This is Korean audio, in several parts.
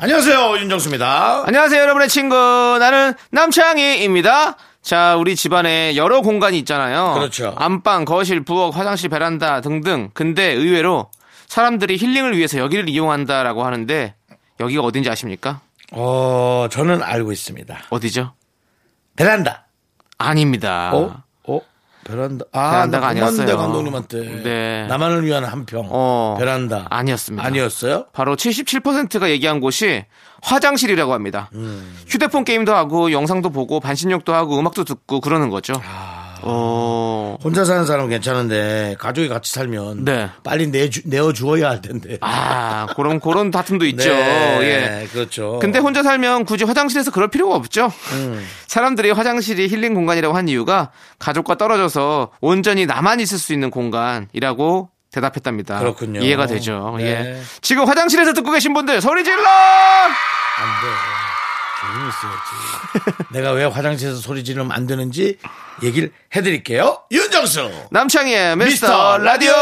안녕하세요 윤정수입니다. 안녕하세요, 여러분의 친구. 나는 남창희입니다. 자, 우리 집안에 여러 공간이 있잖아요. 그렇죠. 안방, 거실, 부엌, 화장실, 베란다 등등. 근데 의외로 사람들이 힐링을 위해서 여기를 이용한다라고 하는데 여기가 어딘지 아십니까? 어 저는 알고 있습니다. 어디죠? 베란다. 아닙니다. 어? 어? 베란다. 아, 베란다가 나 아니었어요. 감독님한테. 네. 나만을 위한 한 평. 어, 베란다. 아니었습니다. 아니었어요? 바로 77%가 얘기한 곳이 화장실이라고 합니다. 음. 휴대폰 게임도 하고 영상도 보고 반신욕도 하고 음악도 듣고 그러는 거죠. 아. 어. 혼자 사는 사람은 괜찮은데 가족이 같이 살면 네. 빨리 내주, 내어 주어야 할 텐데. 아, 그런 그런 다툼도 있죠. 네, 예. 그렇죠. 근데 혼자 살면 굳이 화장실에서 그럴 필요가 없죠. 음. 사람들이 화장실이 힐링 공간이라고 한 이유가 가족과 떨어져서 온전히 나만 있을 수 있는 공간이라고 대답했답니다. 그렇군요. 이해가 되죠. 네. 예. 지금 화장실에서 듣고 계신 분들 소리 질러! 안 돼. 있어야지. 내가 왜 화장실에서 소리 지르면 안 되는지 얘기를 해드릴게요. 윤정수! 남창희의 미스터 미스터 라디오.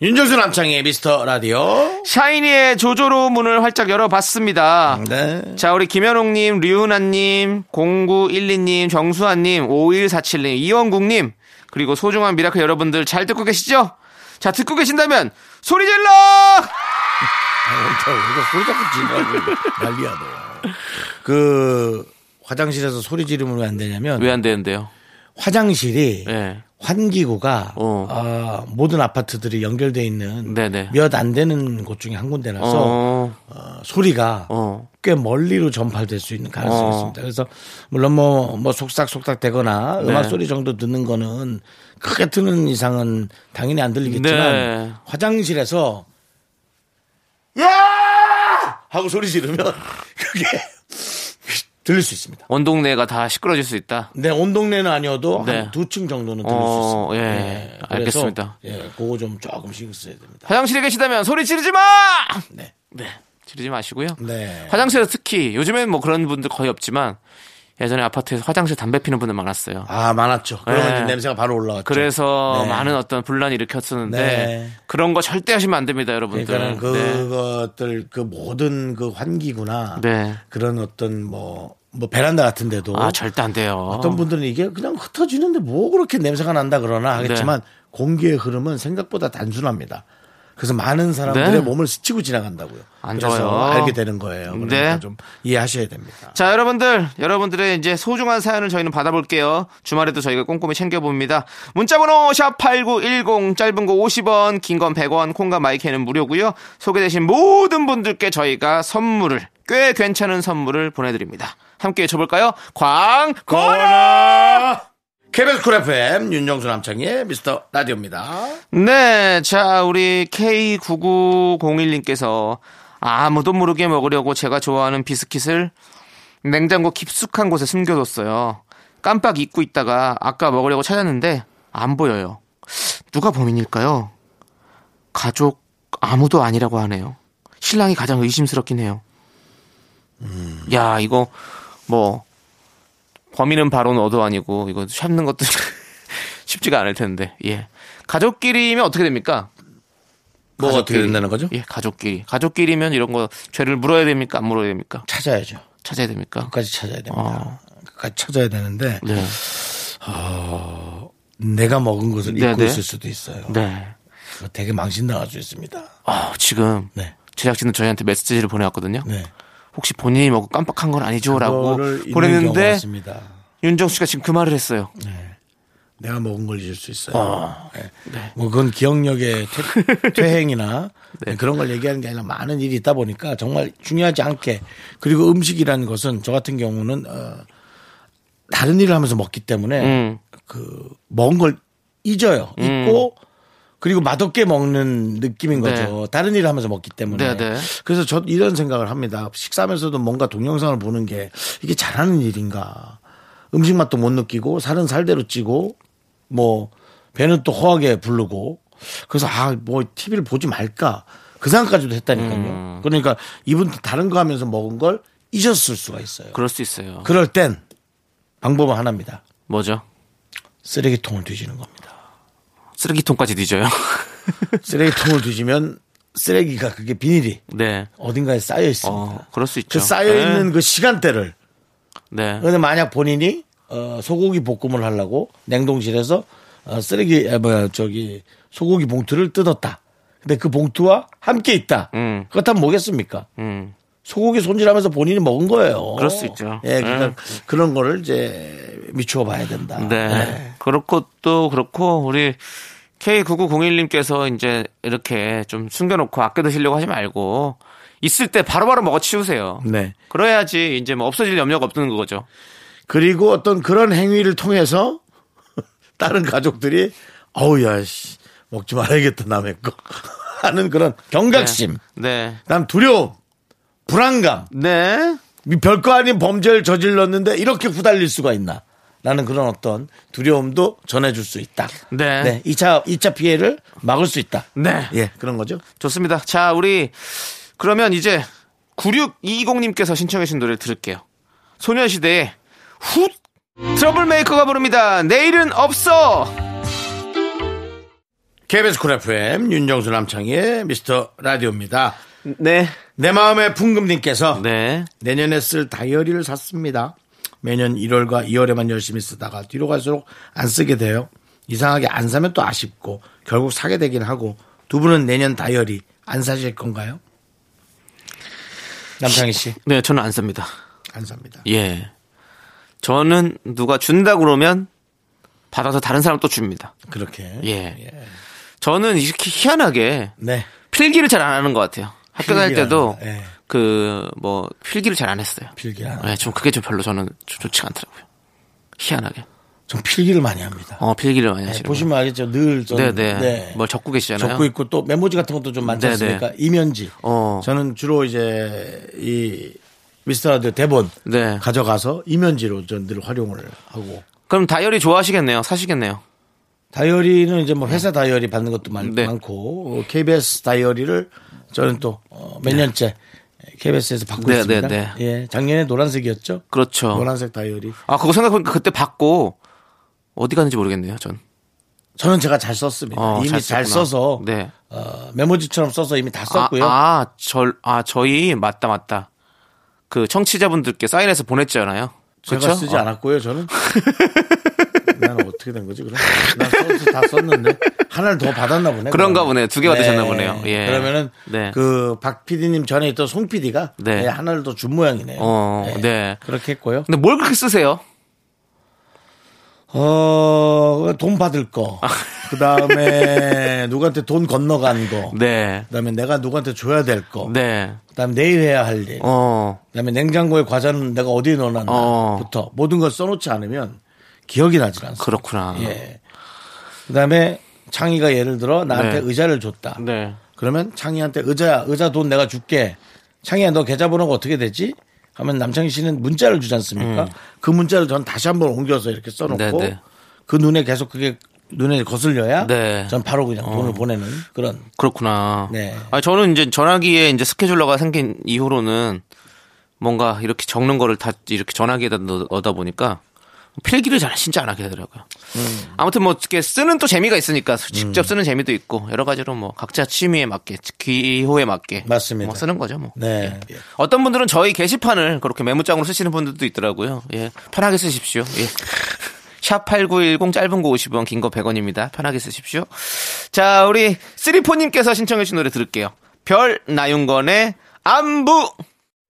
윤정수 남창희의 미스터 라디오. 샤이니의 조조로 문을 활짝 열어봤습니다. 네. 자, 우리 김현웅님, 류은아님, 0912님, 정수아님, 5147님, 이원국님, 그리고 소중한 미라클 여러분들 잘 듣고 계시죠? 자, 듣고 계신다면, 소리 질러! 아, 우리가 소리 자꾸 지르고 난리야, 너. 그, 화장실에서 소리 지르면 왜 안 되냐면, 왜 안 되는데요? 화장실이 예. 환기구가 어. 어, 모든 아파트들이 연결돼 있는 네네. 몇안 되는 곳 중에 한 군데라서 어, 어, 소리가 어. 꽤 멀리로 전파될 수 있는 가능성이 어. 있습니다. 그래서 물론 뭐, 뭐 속삭속삭 되거나 네. 음악 소리 정도 듣는 거는 크게 트는 이상은 당연히 안 들리겠지만 네. 화장실에서 야! 하고 소리 지르면 그게 들릴 수 있습니다. 온 동네가 다 시끄러질 수 있다. 네, 온 동네는 아니어도 네. 한두 층 정도는 들릴 어, 수 있습니다. 예. 네, 알겠습니다. 예, 그거 좀 조금 신경 써야 됩니다. 화장실에 계시다면 소리 지르지 마! 네. 네. 지르지 마시고요. 네. 화장실에서 특히, 요즘엔 뭐 그런 분들 거의 없지만, 예전에 아파트에서 화장실 담배 피는 분들 많았어요. 아, 많았죠. 그러면 네. 냄새가 바로 올라왔죠. 그래서 네. 많은 어떤 분란이 일으켰었는데 네. 그런 거 절대 하시면 안 됩니다, 여러분들. 그러니까는 네. 그것들 그 모든 그 환기구나 네. 그런 어떤 뭐, 뭐 베란다 같은 데도 아, 절대 안 돼요. 어떤 분들은 이게 그냥 흩어지는데 뭐 그렇게 냄새가 난다 그러나 하겠지만 공기의 흐름은 생각보다 단순합니다. 그래서 많은 사람들의 네. 몸을 스치고 지나간다고요. 안 그래서 좋아요. 알게 되는 거예요. 그러니까 네. 좀 이해하셔야 됩니다. 자, 여러분들, 여러분들의 이제 소중한 사연을 저희는 받아볼게요. 주말에도 저희가 꼼꼼히 챙겨봅니다. 문자번호 샵8910, 짧은 거 50원, 긴 건 100원, 콩과 마이크는 무료고요 소개되신 모든 분들께 저희가 선물을, 꽤 괜찮은 선물을 보내드립니다. 함께 외쳐볼까요? 광고라! KBS 쿨 FM 윤정수 남창의 미스터 라디오입니다. 네, 자, 우리 K9901님께서 아무도 모르게 먹으려고 제가 좋아하는 비스킷을 냉장고 깊숙한 곳에 숨겨뒀어요. 깜빡 잊고 있다가 아까 먹으려고 찾았는데 안 보여요. 누가 범인일까요? 가족 아무도 아니라고 하네요. 신랑이 가장 의심스럽긴 해요. 야, 이거 뭐 범인은 바로 너도 아니고 이거 찾는 것도 쉽지가 않을 텐데. 예. 가족끼리면 어떻게 됩니까? 뭐 어떻게. 된다는 거죠? 예, 가족끼리. 가족끼리면 이런 거 죄를 물어야 됩니까? 안 물어야 됩니까? 찾아야죠. 찾아야 됩니까? 끝까지 찾아야 됩니다. 어. 끝까지 찾아야 되는데 네. 내가 먹은 것을 잊고 네, 네. 있을 수도 있어요. 네. 되게 망신당할 수 있습니다. 아, 지금 네. 제작진은 저희한테 메시지를 보내왔거든요. 네. 혹시 본인이 먹고 깜빡한 건 아니죠라고 보냈는데. 윤정수 씨가 지금 그 말을 했어요. 내가 먹은 걸 잊을 수 있어요. 네. 뭐 그건 기억력의 퇴, 퇴행이나 네. 그런 걸 얘기하는 게 아니라 많은 일이 있다 보니까 정말 중요하지 않게 그리고 음식이라는 것은 저 같은 경우는 어, 다른 일을 하면서 먹기 때문에 음. 그 먹은 걸 잊어요. 잊고 그리고 맛없게 먹는 느낌인 네. 거죠. 다른 일을 하면서 먹기 때문에. 네, 네. 그래서 저 이런 생각을 합니다. 식사하면서도 뭔가 동영상을 보는 게 이게 잘하는 일인가. 음식 맛도 못 느끼고 살은 살대로 찌고 뭐 배는 또 허하게 부르고 그래서 아 뭐 TV를 보지 말까 그 생각까지도 했다니까요. 음. 그러니까 이분 다른 거 하면서 먹은 걸 잊었을 수가 있어요. 그럴 수 있어요. 그럴 땐 방법은 하나입니다. 뭐죠? 쓰레기통을 뒤지는 겁니다. 쓰레기통까지 뒤져요. 쓰레기통을 뒤지면 쓰레기가 그게 비닐이 네. 어딘가에 쌓여 있습니다. 어, 그럴 수 있죠. 그 쌓여 있는 그 시간대를 네. 근데 만약 본인이 어, 소고기 볶음을 하려고 냉동실에서 어, 쓰레기 아, 뭐야 저기 소고기 봉투를 뜯었다. 근데 그 봉투와 함께 있다. 음. 그렇다면 뭐겠습니까? 음. 소고기 손질하면서 본인이 먹은 거예요. 그럴 수 있죠. 예, 그러니까 음. 그런 거를 이제 미추어 봐야 된다. 네. 그렇고 또 그렇고 우리 K9901님께서 이제 이렇게 좀 숨겨놓고 아껴 드시려고 하지 말고 있을 때 바로바로 먹어 치우세요. 네. 그래야지 이제 뭐 없어질 염려가 없는 거죠. 그리고 어떤 그런 행위를 통해서 다른 가족들이 어우 야 씨, 먹지 말아야겠다 남의 거 하는 그런 경각심, 네. 그다음 두려움, 불안감, 네. 별거 아닌 범죄를 저질렀는데 이렇게 후달릴 수가 있나? 라는 그런 어떤 두려움도 전해줄 수 있다. 네. 네. 2차, 2차 피해를 막을 수 있다. 네. 예, 그런 거죠. 좋습니다. 자, 우리 그러면 이제 9620님께서 신청해 주신 노래를 들을게요. 소녀시대의 훗 트러블 메이커가 부릅니다. 내일은 없어. KBS 쿨 FM 윤정수 남창희의 미스터 라디오입니다. 네. 내 마음의 풍금님께서 네. 내년에 쓸 다이어리를 샀습니다. 매년 1월과 2월에만 열심히 쓰다가 뒤로 갈수록 안 쓰게 돼요. 이상하게 안 사면 또 아쉽고 결국 사게 되긴 하고 두 분은 내년 다이어리 안 사실 건가요? 남창희 씨, 네, 저는 안 삽니다. 안 삽니다. 예. 저는 누가 준다 그러면 받아서 다른 사람 또 줍니다. 그렇게. 예. 저는 이렇게 희한하게 네. 필기를 잘 안 하는 것 같아요. 학교 다닐 때도 거, 예. 그뭐 필기를 잘 안 했어요. 필기라. 네, 좀 그게 좀 별로 저는 좀 좋지가 않더라고요. 희한하게. 전 필기를 많이 합니다. 어, 필기를 많이 네, 하시는 보시면 알겠죠. 늘 저는 네네. 네. 뭘 적고 계시잖아요. 적고 있고 또 메모지 같은 것도 좀 많지 네네. 않습니까? 이면지. 어. 저는 주로 이제 이 미스터라디오 대본 네. 가져가서 이면지로 전늘 활용을 하고 그럼 다이어리 좋아하시겠네요. 사시겠네요. 다이어리는 이제 뭐 회사 다이어리 받는 것도 많, 네. 많고 KBS 다이어리를 저는 또 어, 몇 년째 KBS에서 받고 네, 있습니다. 네, 네. 예, 작년에 노란색이었죠. 그렇죠. 노란색 다이어리. 아, 그거 생각해보니까 그때 받고 어디 갔는지 모르겠네요. 전. 저는 제가 잘 썼습니다. 어, 이미 잘 잘. 써서 네. 어, 메모지처럼 써서 이미 다 썼고요. 아, 아, 절, 아, 저희 맞다 맞다. 그 청취자분들께 사인해서 보냈잖아요. 제가 그쵸? 쓰지 어. 않았고요, 저는. 어떻게 된 거지, 그럼? 난 써서 다 썼는데. 하나를 더 받았나 보네. 그런가 그러면. 보네요. 두개 받으셨나 보네요. 예. 그러면은, 네. 그, 박 PD님 전에 있던 송 PD가 네. 하나를 더 준 모양이네요. 어, 네. 그렇게 했고요. 근데 뭘 그렇게 쓰세요? 어, 돈 받을 거. 그 다음에 누구한테 돈 건너간 거. 네. 그 다음에 내가 누구한테 줘야 될 거. 네. 그 다음에 내일 해야 할 일. 어. 그 다음에 냉장고에 과자는 내가 어디에 어. 넣어놨나부터 모든 걸 써놓지 않으면 기억이 나질 않습니다. 그렇구나. 예. 그다음에 창희가 예를 들어 나한테 네. 의자를 줬다. 네. 그러면 창희한테 의자 의자 돈 내가 줄게. 창희야 너 계좌번호가 어떻게 되지? 하면 남창희 씨는 문자를 주지 않습니까? 그 문자를 전 다시 한번 옮겨서 이렇게 써놓고 음. 네, 네. 그 눈에 계속 그게 눈에 거슬려야 네. 전 바로 그냥 돈을 보내는 그런 그렇구나. 네. 아 저는 이제 전화기에 이제 스케줄러가 생긴 이후로는 뭔가 이렇게 적는 거를 다 이렇게 전화기에다 넣- 넣다 보니까 필기를 잘 진짜 안 하게 되더라고요. 음. 아무튼 뭐 이렇게 쓰는 또 재미가 있으니까 직접 쓰는 재미도 있고 여러 가지로 뭐 각자 취미에 맞게 기호에 맞게 맞습니다. 뭐 쓰는 거죠 뭐. 네. 어떤 분들은 저희 게시판을 그렇게 메모장으로 쓰시는 분들도 있더라고요. 예. 편하게 쓰십시오. 예. 샵8910 짧은 거 50원, 긴 거 100원입니다. 편하게 쓰십시오. 자, 우리 쓰리포님께서 신청해 주신 노래 들을게요. 별 나윤건의 안부!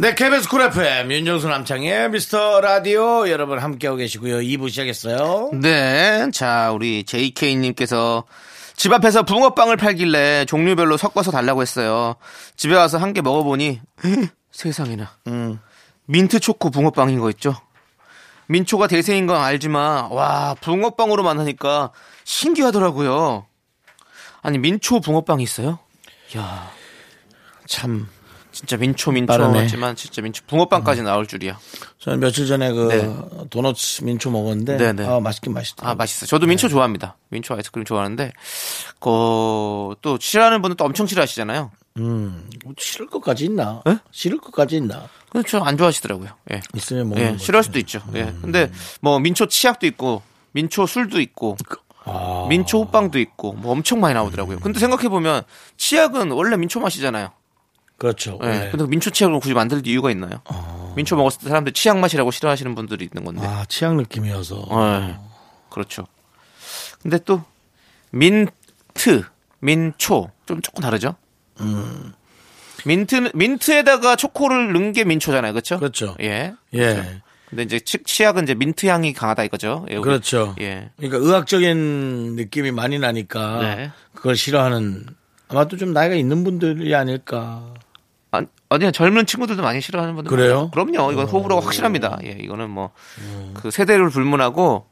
네, KBS 쿨 FM, 윤정수 남창희의 미스터 라디오 여러분 함께하고 계시고요. 2부 시작했어요. 네. 자, 우리 JK님께서 집 앞에서 붕어빵을 팔길래 종류별로 섞어서 달라고 했어요. 집에 와서 한 개 먹어보니 세상에나 민트 초코 붕어빵인 거 있죠? 민초가 대세인 건 알지만 와 붕어빵으로만 하니까 신기하더라고요. 아니 민초 붕어빵이 있어요? 야 참, 진짜 민초 민초 빠르네. 하지만 진짜 민초 붕어빵까지 나올 줄이야. 저는 며칠 전에 그 네. 도넛 민초 먹었는데, 네, 네. 아, 맛있긴 맛있다. 아 맛있어. 저도 민초 좋아합니다. 민초 아이스크림 좋아하는데 그또 싫어하는 분은 또 엄청 싫어하시잖아요. 음, 싫을 것까지 있나? 네? 싫을 것까지 있나? 근데 저안 좋아하시더라고요. 예. 있으면 먹는 예. 싫어할 수도 있죠. 예. 근데 뭐 민초 치약도 있고 민초 술도 있고 아. 민초 호빵도 있고 뭐 엄청 많이 나오더라고요. 근데 생각해 보면 치약은 원래 민초 맛이잖아요. 그렇죠. 예. 네. 근데 민초 치약을 굳이 만들 이유가 있나요? 민초 먹었을 때 사람들 치약 맛이라고 싫어하시는 분들이 있는 건데. 아, 치약 느낌이어서. 예. 그렇죠. 근데 또 민트, 민초 좀 조금 다르죠? 음. 민트 민트에다가 초코를 넣은 게 민초잖아요, 그렇죠? 그렇죠. 예. 예. 근데 이제 치, 치약은 이제 민트 향이 강하다 이거죠. 예, 그렇죠. 예. 그러니까 의학적인 느낌이 많이 나니까 네. 그걸 싫어하는 아마도 좀 나이가 있는 분들이 아닐까. 아, 아니요 젊은 친구들도 많이 싫어하는 분들 그래요? 많아요. 그럼요. 이건 호불호가 확실합니다. 예, 이거는 뭐 그 세대를 불문하고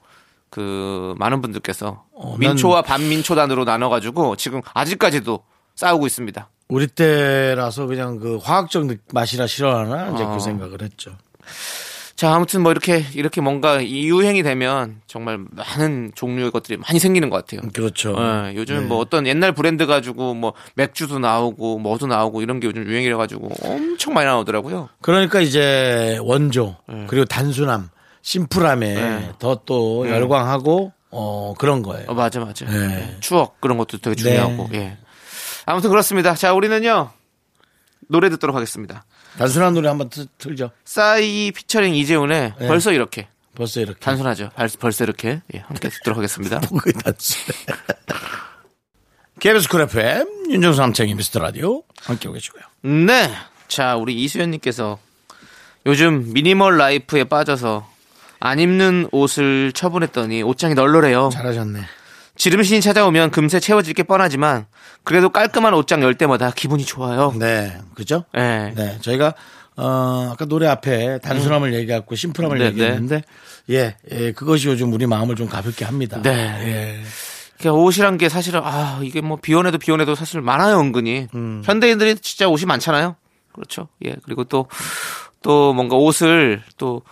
그 많은 분들께서 어, 난- 민초와 반민초단으로 나눠가지고 지금 아직까지도 싸우고 있습니다. 우리 때라서 그냥 그 화학적 느- 맛이라 싫어하나 이제 어. 그 생각을 했죠. 자, 아무튼 뭐 이렇게 이렇게 뭔가 이 유행이 되면 정말 많은 종류의 것들이 많이 생기는 것 같아요. 그렇죠. 예, 요즘 네. 뭐 어떤 옛날 브랜드 가지고 뭐 맥주도 나오고 뭐도 나오고 이런 게 요즘 유행이라 가지고 엄청 많이 나오더라고요. 그러니까 이제 원조 네. 그리고 단순함, 심플함에 네. 더또 열광하고 어 그런 거예요. 어, 맞아, 맞아. 네. 예, 추억 그런 것도 되게 중요하고. 예. 아무튼 그렇습니다. 자, 우리는요 노래 듣도록 하겠습니다. 단순한 노래 한번 틀, 틀죠. 싸이 피처링 이재훈의 네. 벌써 이렇게 벌써 이렇게. 단순하죠. 벌- 벌써 이렇게 예, 함께 듣도록 하겠습니다. 그게 단순해. KBS 쿨 FM 윤정수 남창희 미스터 라디오 함께하고 계시고요. 네. 자, 우리 이수연님께서 요즘 미니멀 라이프에 빠져서 안 입는 옷을 처분했더니 옷장이 널널해요. 잘하셨네. 지름신이 찾아오면 금세 채워질 게 뻔하지만 그래도 깔끔한 옷장 열 때마다 기분이 좋아요. 네, 그죠? 네. 네, 저희가 어, 아까 노래 앞에 단순함을 얘기했고 심플함을 음. 네, 얘기했는데 예, 예, 그것이 요즘 우리 마음을 좀 가볍게 합니다. 네. 예. 그러니까 옷이란 게 사실은 아 이게 뭐 비원해도 비원해도 사실 많아요 은근히 음. 현대인들이 진짜 옷이 많잖아요. 그렇죠. 예 그리고 또또 뭔가 옷을 또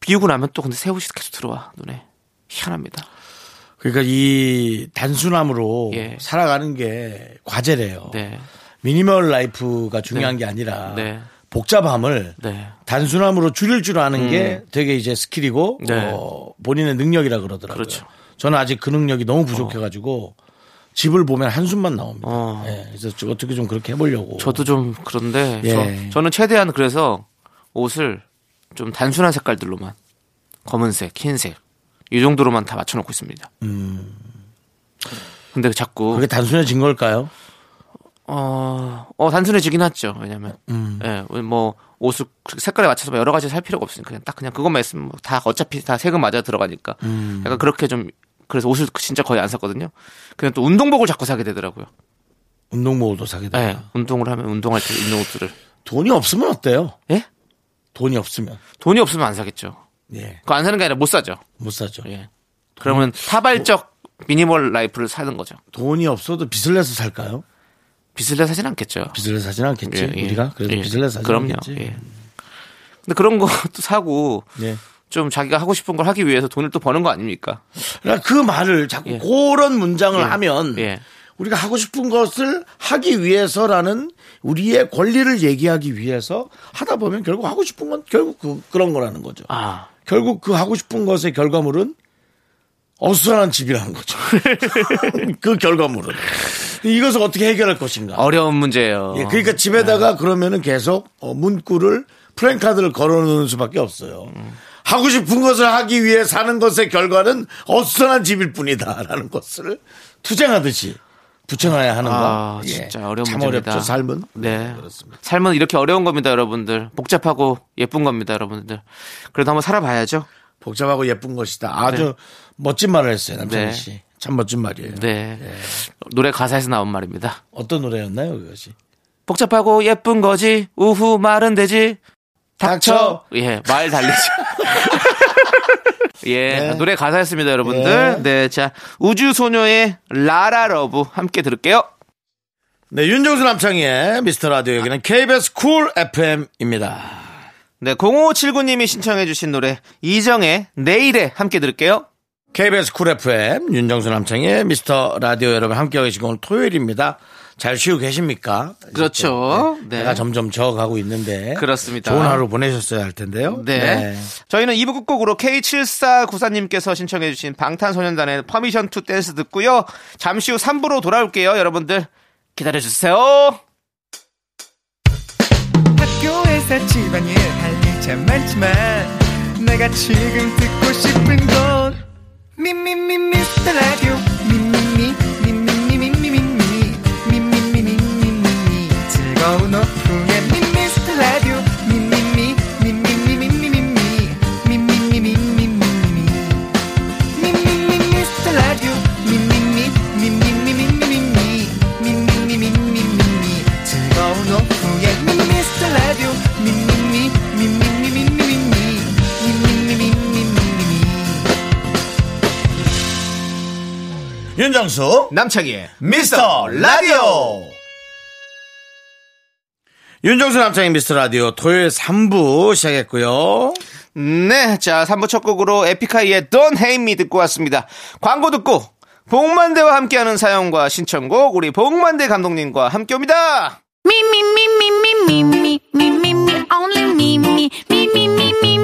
비우고 나면 또 근데 새 옷이 계속 들어와 눈에 희한합니다. 그러니까 이 단순함으로 예. 살아가는 게 과제래요. 네, minimal life가 중요한 네. 게 아니라 네. 복잡함을 네, 단순함으로 줄일 줄 아는 게 되게 이제 skill이고 네. 어, 본인의 능력이라 그러더라고요. 그렇죠. 저는 아직 그 능력이 너무 부족해가지고 집을 보면 한숨만 나옵니다. 어. 예, 그래서 저 어떻게 좀 그렇게 해보려고. 저도 좀 그런데 예. 저, 는 최대한 그래서 옷을 좀 단순한 색깔들로만 검은색, 흰색 이 정도로만 다 맞춰놓고 있습니다. 근데 자꾸 음. 그게 단순해진 걸까요? 어, 어, 단순해지긴 하죠. 왜냐면, 음. 예, 뭐, 옷을 그 색깔에 맞춰서 뭐 여러 가지 살 필요가 없으니까 그냥 딱 그냥 그것만 있으면 뭐다 어차피 다 세금 맞아 들어가니까. 음. 약간 그렇게 좀, 그래서 옷을 진짜 거의 안 샀거든요. 그냥 또 운동복을 자꾸 사게 되더라고요. 운동복도 사게 되고. 예, 운동을 하면 운동할 때 입는 옷들을. 돈이 없으면 어때요? 예? 돈이 없으면. 돈이 없으면 안 사겠죠. 예. 그거 안 사는 게 아니라 못 사죠. 못 사죠. 예. 그러면 타발적 minimal life를 사는 거죠. 돈이 없어도 빚을 내서 살까요? 빚을 내 사진 않겠죠. 빚을 내서 사진 않겠지. 예, 예. 우리가 그래도 예. 빚을 내서 사진 그럼요. 않겠지. 예. 근데 그런 것도 사고 예. 좀 자기가 하고 싶은 걸 하기 위해서 돈을 또 버는 거 아닙니까? 그러니까 그 말을 자꾸 예. 그런 문장을 예. 하면 예. 우리가 하고 싶은 것을 하기 위해서라는 우리의 권리를 얘기하기 위해서 하다 보면 결국 하고 싶은 건 결국 그, 그런 거라는 거죠. 아, 결국 그 하고 싶은 것의 결과물은 어수선한 집이라는 거죠. 그 결과물은. 이것을 어떻게 해결할 것인가. 어려운 문제예요. 예, 그러니까 집에다가 그러면은 계속 어, 문구를 프랭카드를 걸어놓는 수밖에 없어요. 하고 싶은 것을 하기 위해 사는 것의 결과는 어수선한 집일 뿐이다라는 것을 투쟁하듯이 붙여놔야 하는 거. 아, 진짜 어려운 참 문제입니다. 어렵죠, 삶은. 네. 그렇습니다. 삶은 이렇게 어려운 겁니다, 여러분들. 복잡하고 예쁜 겁니다, 여러분들. 그래도 한번 살아봐야죠. 복잡하고 예쁜 것이다. 아주 멋진 말을 했어요, 남창희 네. 씨. 참 멋진 말이에요. 네. 노래 가사에서 나온 말입니다. 어떤 노래였나요, 그것이? 복잡하고 예쁜 거지, 우후 말은 되지. 닥쳐. 예, 말 달리죠. 예, 네. 노래 가사였습니다, 여러분들. 네, 자, 우주소녀의 La La Love 함께 들을게요. 네, 윤정수 남창희의 미스터 라디오 여기는 KBS 쿨 FM입니다. 네, 0579님이 신청해주신 노래, 이정의 내일해 함께 들을게요. KBS 쿨 FM 윤정수 남창희의 미스터 라디오 여러분 함께하고 계시고 오늘 토요일입니다. 잘 쉬고 계십니까? 그렇죠. 네. 네. 해가 점점 저어가고 있는데 그렇습니다. 좋은 하루 보내셨어야 할 텐데요. 네. 저희는 2부 끝곡으로 K7494님께서 신청해주신 방탄소년단의 Permission to Dance 듣고요. 잠시 후 3부로 돌아올게요. 여러분들 기다려주세요. 학교에서 집안일 할일참 많지만 내가 지금 듣고 싶은 건 미미미 미스터 라디오 즐거운 오후에 미스터 라디오 미미미 미미미 미미미 미 미미 미미미 미미 미 미스터 라디오 미미미 미미미 미미미 미미미 미미미 즐거운 오후에 미스터 라디오 미미미 미미미 미미미 미미미 미미미 윤정수 남창희의 미스터 라디오 윤정수 남창희 미스터 라디오 토요일 3부 시작했고요. 네, 자 3부 첫 곡으로 에픽하이의 Don't Hate Me 듣고 왔습니다. 광고 듣고 복만대와 함께하는 사연과 신청곡 우리 복만대 감독님과 함께 옵니다. Me, me, me, only me,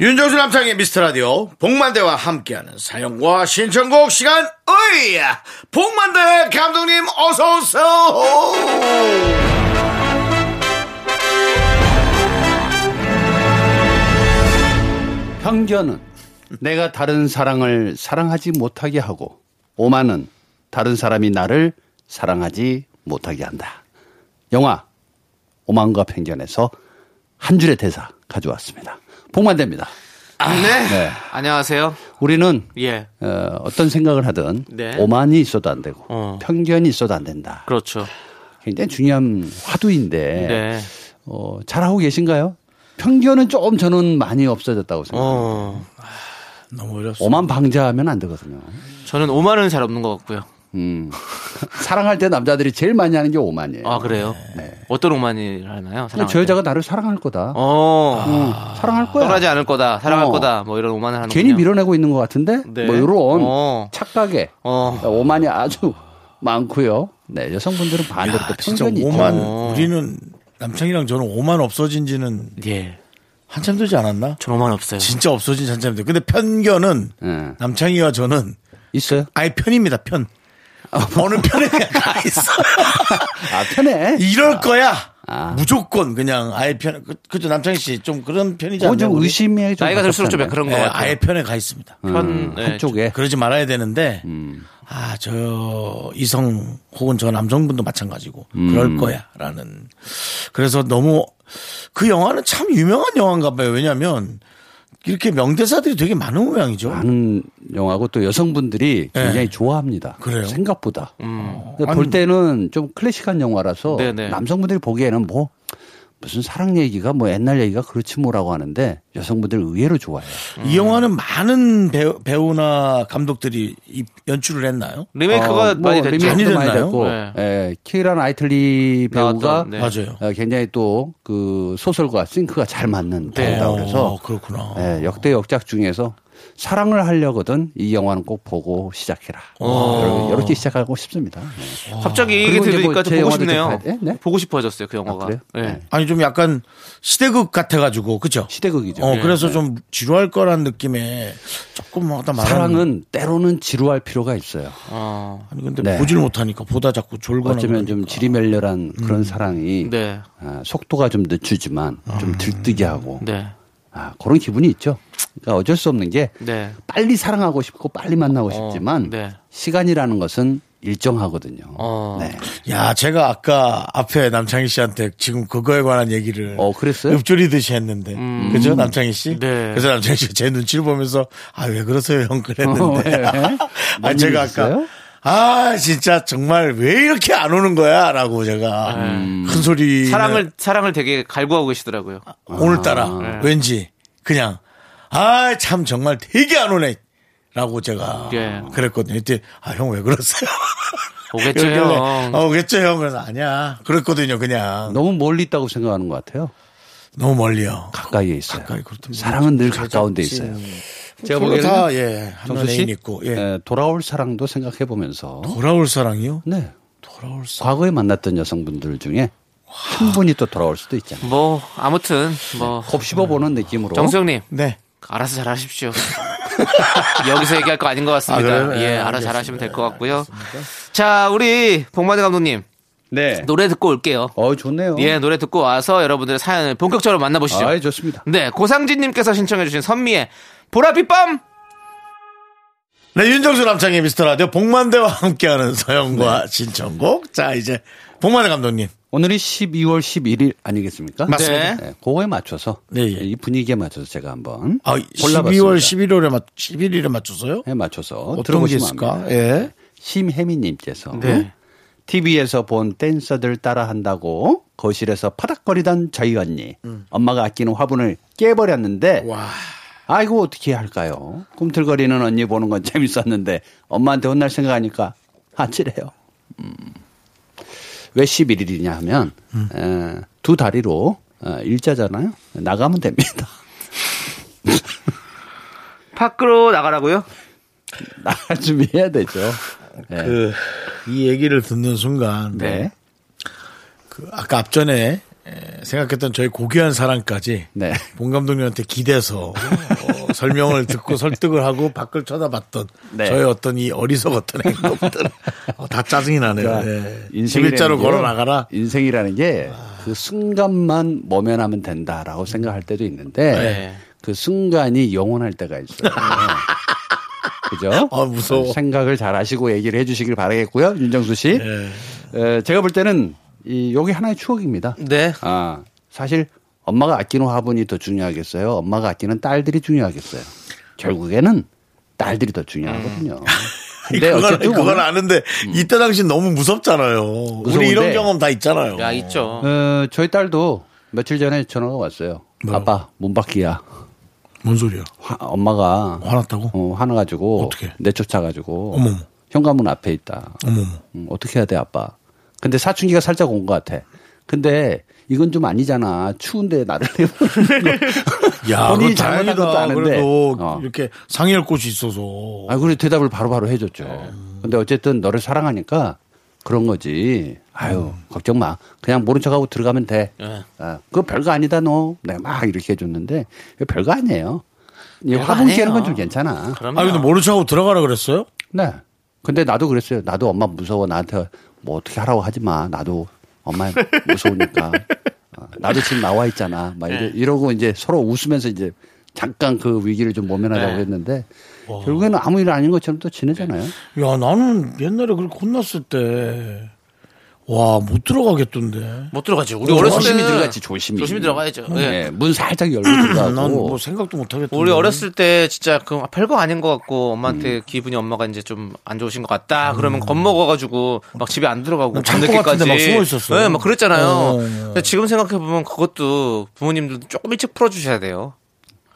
윤정수 남창의 미스터 라디오 복만대와 함께하는 사연과 신청곡 시간 어이 복만대 감독님 어서 오세요. 편견은 내가 다른 사랑을 사랑하지 못하게 하고 오만은 다른 사람이 나를 사랑하지 못하게 한다. 영화 오만과 편견에서 한 줄의 대사 가져왔습니다. 복만대입니다. 네. 네. 안녕하세요 우리는 예 어, 어떤 생각을 하든 네. 오만이 있어도 안 되고 어. 편견이 있어도 안 된다. 그렇죠 굉장히 중요한 화두인데 네 어, 잘하고 계신가요? 편견은 좀 저는 많이 없어졌다고 생각합니다. 어, 너무 어렵습니다. 오만 방자하면 안 되거든요. 저는 5만원은 잘 없는 것 같고요 음. 사랑할 때 남자들이 제일 많이 하는 게 오만이에요. 아 그래요 어떤 5만이 하나요 그냥 저 여자가 나를 사랑할 거다. 어 어, 사랑할 거야. 떠나지 않을 거다 사랑할 어. 거다 뭐 이런 5만을 하는 괜히 밀어내고 있는 것 같은데 네. 뭐 이런 어. 착각에 어. 오만이 아주 많고요. 네 여성분들은 반대로 또 진짜 편견이 있죠. 오만 어. 우리는 남창이랑 저는 오만 없어진 지는 예 한참 되지 않았나? 전 5만 없어요 진짜 없어진 지 한참 돼. 근데 편견은 네. 남창희와 저는 있어요? 아예 편입니다. 편. 어느 편에 가 있어. 아 편해. 이럴 거야. 아. 무조건 그냥 아예 편. 그, 그죠 남창희 씨 좀 그런 편이지 않나요? 좀? 의심에 좀 나이가 들수록 좀. 그런 것 예, 같아요 아예 편에 가 있습니다. 음, 편 네, 한쪽에 그러지 말아야 되는데 음. 아저 이성 혹은 저 남성분도 마찬가지고 음. 그럴 거야라는 그래서 너무 그 영화는 참 유명한 영화인가 봐요 왜냐하면 이렇게 명대사들이 되게 많은 모양이죠. 많은 영화고 또 여성분들이 굉장히 네. 좋아합니다. 그래요? 생각보다. 음. 근데 볼 때는 좀 클래식한 영화라서 네네. 남성분들이 보기에는 뭐 무슨 사랑 얘기가 뭐 옛날 얘기가 그렇지 뭐라고 하는데 여성분들 의외로 좋아해요. 이 영화는 많은 배우, 배우나 감독들이 이- 연출을 했나요? 리메이크가 어, 뭐 많이 됐죠. 리메이크도 많이 많이 됐나요? 됐고, 네. 예, 키라 나이틀리 배우가 나왔던, 네. 맞아요. 어, 굉장히 또 그 소설과 싱크가 잘 맞는 네. 배우다 그래서 어, 그렇구나. 예, 역대 역작 중에서 사랑을 하려거든 이 영화는 꼭 보고 시작해라. 이렇게 시작하고 싶습니다. 네. 갑자기 이 얘기 이제 들으니까 뭐 보고 영화도 싶네요. 돼? 네? 보고 싶어졌어요 그 영화가. 아? 네. 네. 아니 좀 약간 시대극 같아가지고 그죠? 시대극이죠. 어 네. 그래서 좀 지루할 거란 느낌에 조금 하다 말하는 사랑은 때로는 지루할 필요가 있어요. 어. 아니 근데 네. 보질 못하니까 보다 자꾸 졸거나 어쩌면 좀. 지리멸렬한 그런 사랑이 네. 아, 속도가 좀 늦추지만 좀 들뜨게 하고 네. 아, 그런 기분이 있죠. 그러니까 어쩔 수 없는 게 네. 빨리 사랑하고 싶고 빨리 만나고 어, 싶지만 네. 시간이라는 것은 일정하거든요. 어. 네. 야 제가 아까 앞에 남창희 씨한테 지금 그거에 관한 얘기를 어, 그랬어요? 읊조리듯이 했는데 그죠 남창희 씨? 네. 그래서 남창희 씨가 제 눈치를 보면서 아 왜 그러세요 형 어, 그랬는데 왜? 아뭔 제가 있어요? 아까 아 진짜 정말 왜 이렇게 안 오는 거야라고 제가 큰 소리 사랑을 사랑을 되게 갈구하고 계시더라고요. 오늘따라 네. 왠지 그냥 아 참 정말 되게 안 오네. 라고 제가 예. 그랬거든요. 이때 아 형 왜 그러세요? 오겠죠, 형. 어, 오겠죠 형. 그래서 아니야. 그랬거든요. 그냥 너무 멀리 있다고 생각하는 것 같아요. 너무 멀리요. 가까이에 있어요. 가까이 그렇다면 사랑은 늘 가까운 데 있어요. 제가 서로 보기에는 다 예. 정수 씨 있고 예. 에, 돌아올 사랑도 생각해 보면서 돌아올 사랑이요? 네. 돌아올 사랑. 과거에 만났던 여성분들 중에 한 분이 또 돌아올 수도 있잖아요. 뭐 아무튼 뭐 곱씹어 보는 느낌으로 정수영님 네. 알아서 잘 하십시오. 여기서 얘기할 거 아닌 것 같습니다. 아? 예, 네, 알아서 알겠습니다. 잘하시면 될 것 같고요. 자, 우리 복만대 감독님 네. 노래 듣고 올게요. 어, 좋네요. 예, 노래 듣고 와서 여러분들의 사연을 본격적으로 만나보시죠. 아, 좋습니다. 네, 고상진님께서 신청해주신 선미의 보라빛밤. 네, 윤정수 남창의 미스터 라디오 복만대와 함께하는 서영과 신청곡. 자, 이제 복만대 감독님. 오늘이 12월 11일 아니겠습니까? 맞습니다. 네, 그거에 맞춰서 네, 예. 이 분위기에 맞춰서 제가 한번 아, 골라봤습니다. 12월 11월에 맞 11일에 맞춰서요? 에 맞춰서 어떤 게 있을까? 예. 심혜미님께서 네. TV에서 본 댄서들 따라한다고 거실에서 파닥거리던 저희 언니 엄마가 아끼는 화분을 깨버렸는데 와. 아이고 어떻게 할까요? 꿈틀거리는 언니 보는 건 재밌었는데 엄마한테 혼날 생각하니까 아찔해요. 음. 왜 11일이냐 하면 에, 두 다리로 어, 일자잖아요. 나가면 됩니다. 밖으로 나가라고요? 나갈 준비해야 되죠. 네. 그, 이 얘기를 듣는 순간. 네. 그 아까 앞전에 에, 생각했던 저희 고귀한 사랑까지. 네. 봉 감독님한테 기대서 어, 설명을 듣고 설득을 하고 밖을 쳐다봤던 네. 저의 어떤 이 어리석었던 행동들 어, 다 짜증이 나네요. 그러니까 예. 인생이라는 11자로 게 걸어 나가라. 인생이라는 게 그 순간만 모면하면 된다라고 생각할 때도 있는데 네. 그 순간이 영원할 때가 있어요. 그죠? 아, 무서워. 생각을 잘 하시고 얘기를 해주시길 바라겠고요, 윤정수 씨. 예. 에, 제가 볼 때는 이 여기 하나의 추억입니다. 네. 아 사실 엄마가 아끼는 화분이 더 중요하겠어요. 엄마가 아끼는 딸들이 중요하겠어요. 결국에는 딸들이 더 중요하거든요. 근데 그건, 어쨌든 그건 오늘 아는데 이때 당시 너무 무섭잖아요. 우리 무서운데. 이런 경험 다 있잖아요. 야, 있죠. 어, 저희 딸도 며칠 전에 전화가 왔어요. 뭐라고? 아빠 문 밖이야. 뭔 소리야? 화- 엄마가 화났다고? 어, 화나가지고 어떡해? 내쫓아가지고 어머머. 현관문 앞에 있다. 어머머. 음, 어떻게 해야 돼 아빠? 근데 사춘기가 살짝 온 것 같아. 근데 이건 좀 아니잖아. 추운데 나를 내보내는 거. 야, 본인이 잘못한 것도 다행이다. 아는데. 그래도 어. 이렇게 상의할 곳이 있어서. 아, 그래 대답을 바로바로 해줬죠. 근데 어쨌든 너를 사랑하니까 그런 거지. 아유, 걱정 마. 그냥 모른 척하고 들어가면 돼. 예. 아, 그거 별거 아니다, 너. 내가 막 이렇게 해줬는데, 별거 아니에요. 이 화분 깨는 건. 좀 괜찮아. 그럼요. 아, 근데 모른 척하고 들어가라 그랬어요? 네. 근데 나도 그랬어요. 나도 엄마 무서워. 나한테 뭐 어떻게 하라고 하지 마. 나도 엄마 무서우니까. 어, 나도 지금 나와 있잖아. 막 이러, 이러고 이제 서로 웃으면서 이제 잠깐 그 위기를 좀 모면하자고 네. 했는데, 결국에는 아무 일 아닌 것처럼 또 지내잖아요. 야, 나는 옛날에 그렇게 혼났을 때 와, 못 들어가겠던데. 못 들어가죠. 우리 어렸을 조심히 때는 들어갔지, 조심히. 조심히 들어가야죠. 예. 예, 문 살짝 열고 들어가고. 난뭐 생각도 못 하겠던데. 우리 어렸을 때 진짜 그 별거 아닌 것 같고 엄마한테 기분이 엄마가 이제 좀 안 좋으신 것 같다 그러면 겁먹어가지고 막 집에 안 들어가고 창고 밤늦게까지 같은데 막 숨어 있었어요. 네, 막 그랬잖아요. 어. 근데 지금 생각해 보면 그것도 부모님들도 조금 일찍 풀어주셔야 돼요.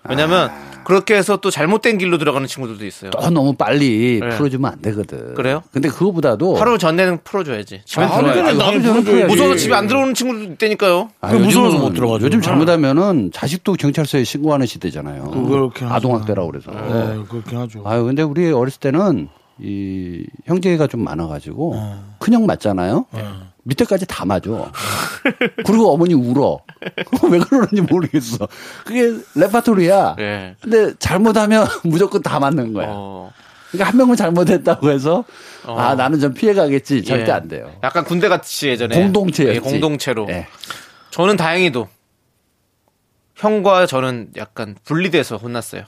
왜냐면 그렇게 해서 또 잘못된 길로 들어가는 친구들도 있어요. 또 너무 빨리 네. 풀어주면 안 되거든. 그래요? 근데 그거보다도 하루 전에는 풀어줘야지. 집에 아, 하루 전에 풀어줘야지. 풀어야지. 무서워서 집에 안 들어오는 친구들도 있다니까요. 아, 무서워서 못 들어가죠. 요즘 잘못하면은 자식도 경찰서에 신고하는 시대잖아요. 하죠. 아동학대라고 그래서. 네, 그렇긴 하죠. 아유, 근데 우리 어렸을 때는 이 형제가 좀 많아가지고 어. 큰형 맞잖아요. 밑에까지 다 맞아. 그리고 어머니 울어. 왜 그러는지 모르겠어. 그게 레파토리야. 예. 근데 잘못하면 무조건 다 맞는 거야. 어. 그러니까 한 명은 잘못했다고 해서 어. 아 나는 좀 피해가겠지. 절대 예. 안 돼요. 약간 군대 같이 예전에 공동체였지. 예, 공동체로. 예. 저는 다행히도 형과 저는 약간 분리돼서 혼났어요.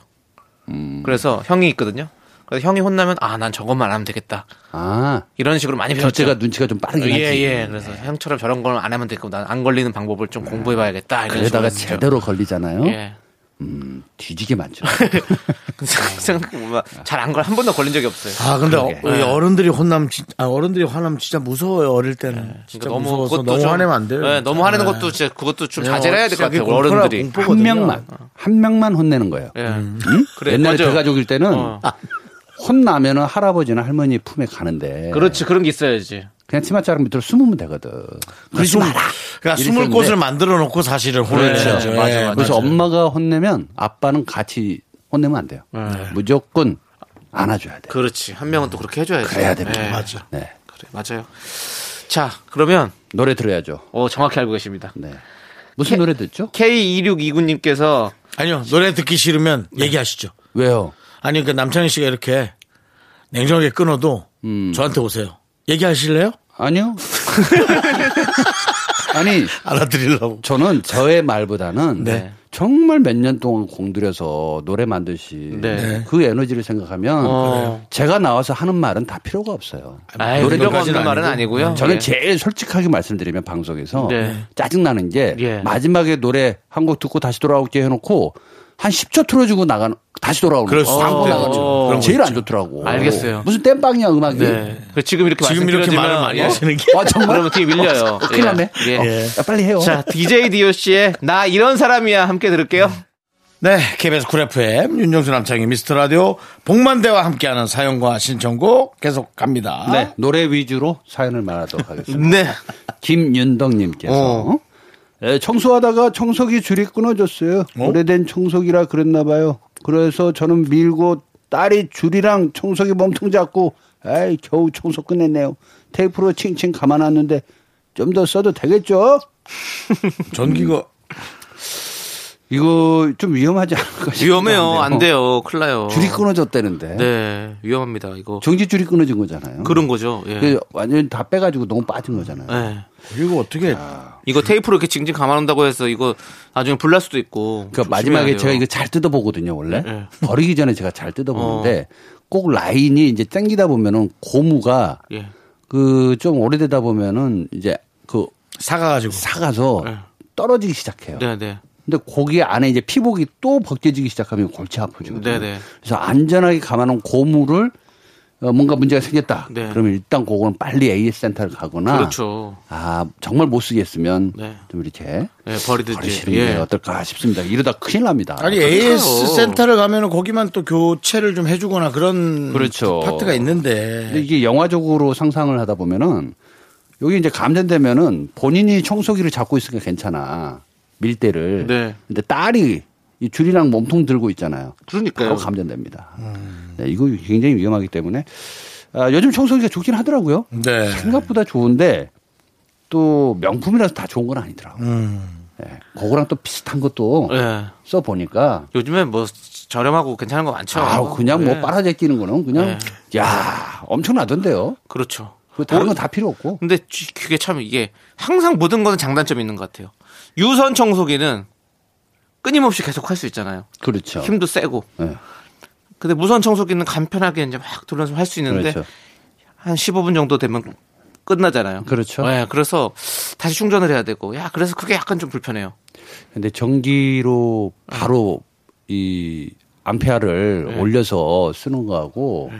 음. 그래서 형이 있거든요. 그래서 형이 혼나면 아 난 저것만 하면 되겠다. 아 이런 식으로 많이 배웠죠. 첫째가 눈치가 좀 빠르긴 예, 하지. 예. 그래서 형처럼 저런 걸 안 하면 되고 난 안 걸리는 방법을 좀 공부해봐야겠다. 이런 그러다가. 제대로 걸리잖아요. 예. 음, 뒤지게 많죠. 생각해보면 잘안 걸, 한 번도 걸린 적이 없어요. 아, 근데 그러게. 어, 어른들이 혼남, 진- 아, 어른들이 화나면 진짜 무서워요, 어릴 때는. 진짜 그러니까 무서워서 그것도 너무 좀- 화내면 안 돼요. 네, 너무 화내는 네. 것도 진짜 그것도 좀 네, 자제를 해야 될 것 같아요. 공포라- 어른들이. 공포- 한. 명만 한 명만 혼내는 거예요. 예. 음? 그래, 옛날에. 대가족일 때는 어. 혼나면은 할아버지나 할머니 품에 가는데 그렇지, 그런 게 있어야지. 그냥 치마자락 밑으로 숨으면 되거든. 그러지 숨- 마라. 그러니까 숨을 곳을 만들어 놓고 사실을 혼내야죠. 그렇죠. 맞아, 맞아. 그래서 엄마가 혼내면 아빠는 같이 혼내면 안 돼요. 무조건 안아줘야 돼. 그렇지. 한 명은 또 그렇게 해줘야지. 그래야 됩니다. 네. 맞아. 네. 그래, 맞아요. 자, 그러면, 노래 들어야죠. 어, 정확히 알고 계십니다. 네. 무슨 노래 듣죠? K2629님께서 아니요, 노래 듣기 싫으면 얘기하시죠. 왜요? 아니, 그 남창희 씨가 이렇게 냉정하게 끊어도 음. 저한테 오세요. 얘기하실래요? 아니요. 아니 알아드리려고. 저는 저의 말보다는 네. 정말 몇 년 동안 공들여서 노래 만드시 네. 그 에너지를 생각하면 어. 제가 나와서 하는 말은 다 필요가 없어요. 아이, 노래 필요가 정도까지는 없는 말은 아니고. 아니고요. 저는 예. 제일 솔직하게 말씀드리면 방송에서 네. 짜증 나는 게 예. 마지막에 노래 한 곡 듣고 다시 돌아올게 해놓고 한 10초 틀어주고 나가는 다시 돌아오는. 수 광고. 나가죠. 제일 안. 좋더라고. 알겠어요. 무슨 땜빵이야 음악이. 네. 그 지금 이렇게 지금 이렇게 말을 많이 어? 하시는 게. 아 정말? 그러면 뒤에 밀려요. 어, 큰일 났네. 예. 어, 야, 빨리 해요. 자, DJ DOC의 나 이런 사람이야 함께 들을게요. 네, KBS 쿨 FM 윤정수 남창희 미스터 라디오 복만대와 함께하는 사연과 신청곡 계속 갑니다. 네, 노래 위주로 사연을 말하도록 하겠습니다. 네. 김윤덕님께서 어. 에, 청소하다가 청소기 줄이 끊어졌어요. 오래된 청소기라 그랬나 봐요. 그래서 저는 밀고 딸이 줄이랑 청소기 몸통 잡고 에이 겨우 청소 끝냈네요. 테이프로 칭칭 감아놨는데 좀 더 써도 되겠죠? 전기가 이거 좀 위험하지 않을까 싶기도 위험해요. 안 돼요. 큰일 나요. 줄이 끊어졌다는데. 네. 위험합니다. 이거. 전기줄이 끊어진 거잖아요. 그런 거죠. 예. 그 완전 다 빼가지고 너무 빠진 거잖아요. 네. 이거 어떻게 이거 테이프로 이렇게 징징 감아놓는다고 해서 이거 나중에 불날 수도 있고. 그 조심해야 마지막에 돼요. 제가 이거 잘 뜯어보거든요, 원래. 네. 버리기 전에 제가 잘 뜯어보는데 꼭 라인이 이제 땡기다 보면은 고무가 예. 그좀 오래되다 보면은 이제 그 사가가지고 사가서 네. 떨어지기 시작해요. 네, 네. 근데 거기 안에 이제 피복이 또 벗겨지기 시작하면 골치 아프죠. 네, 네. 그래서 안전하게 감아놓은 고무를 어, 뭔가 문제가 생겼다. 네. 그러면 일단 그거는 빨리 AS 센터를 가거나 그렇죠. 아 정말 못 쓰겠으면 네. 좀 이렇게 예, 버리든지. 버리시는 게 예. 어떨까 싶습니다. 이러다 큰일 납니다. 아니 AS 센터를 가면은 거기만 또 교체를 좀 해 주거나 그런 그렇죠. 파트가 있는데 근데 이게 영화적으로 상상을 하다 보면은 여기 이제 감전되면은 본인이 청소기를 잡고 있으니까 괜찮아. 밀대를. 네. 근데 딸이 이 줄이랑 몸통 들고 있잖아요. 그러니까요. 바로 감전됩니다. 네, 이거 굉장히 위험하기 때문에 아, 요즘 청소기가 좋긴 하더라고요. 네. 생각보다 좋은데 또 명품이라서 다 좋은 건 아니더라고요. 음. 네, 그거랑 또 비슷한 것도 예. 써 보니까 요즘에 뭐 저렴하고 괜찮은 거 많죠. 아, 그냥 뭐 예. 빨아제끼는 거는 그냥 네. 야 엄청나던데요. 그렇죠. 그 다른 건 다 필요 없고. 근데 쥐- 그게 참 이게 항상 모든 거는 장단점이 있는 것 같아요. 유선 청소기는 끊임없이 계속 할 수 있잖아요. 그렇죠. 힘도 세고. 네. 근데 무선 청소기는 간편하게 이제 막 돌려서 할 수 있는데 그렇죠. 한 15분 정도 되면 끝나잖아요. 그렇죠. 네, 그래서 다시 충전을 해야 되고, 야, 그래서 그게 약간 좀 불편해요. 근데 전기로 바로 이 암페아를 네. 올려서 쓰는 거하고 이